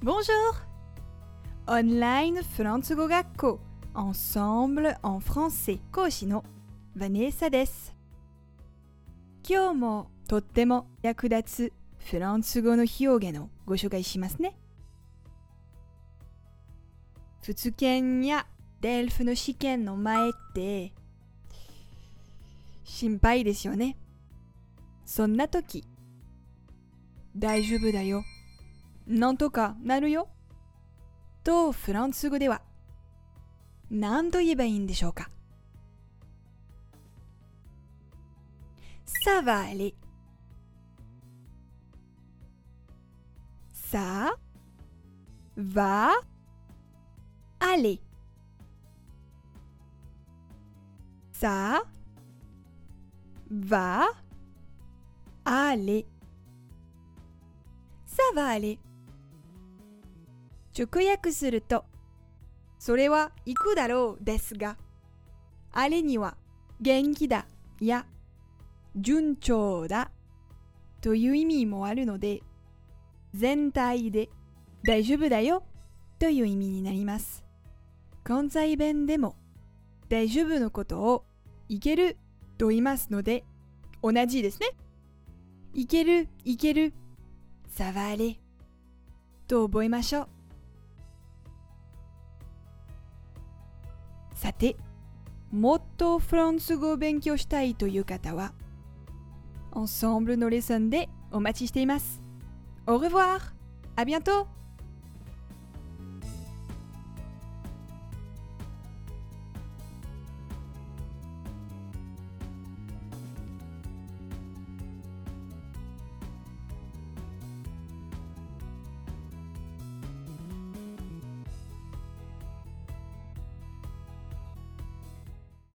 Bonjour! Online フランス語学校 Ensemble en français 講師のヴァネーサです。今日もとっても役立つフランス語の表現をご紹介しますね。普検やデルフの試験の前って心配ですよね。そんな時大丈夫だよ。なんとかなるよ。とフランス語では何と言えばいいんでしょうか Ça va aller. Ça va aller. Ça va aller. Ça va aller. 直訳すると、それは行くだろうですが、あれには元気だや順調だという意味もあるので、全体で大丈夫だよという意味になります。関西弁でも大丈夫のことをいけると言いますので、同じですね。いける、いける、ça va aller と覚えましょう。さて、もっとフランス語を勉強したいという方は、Ensemble のレッスンでお待ちしています。Au revoir! À bientôt!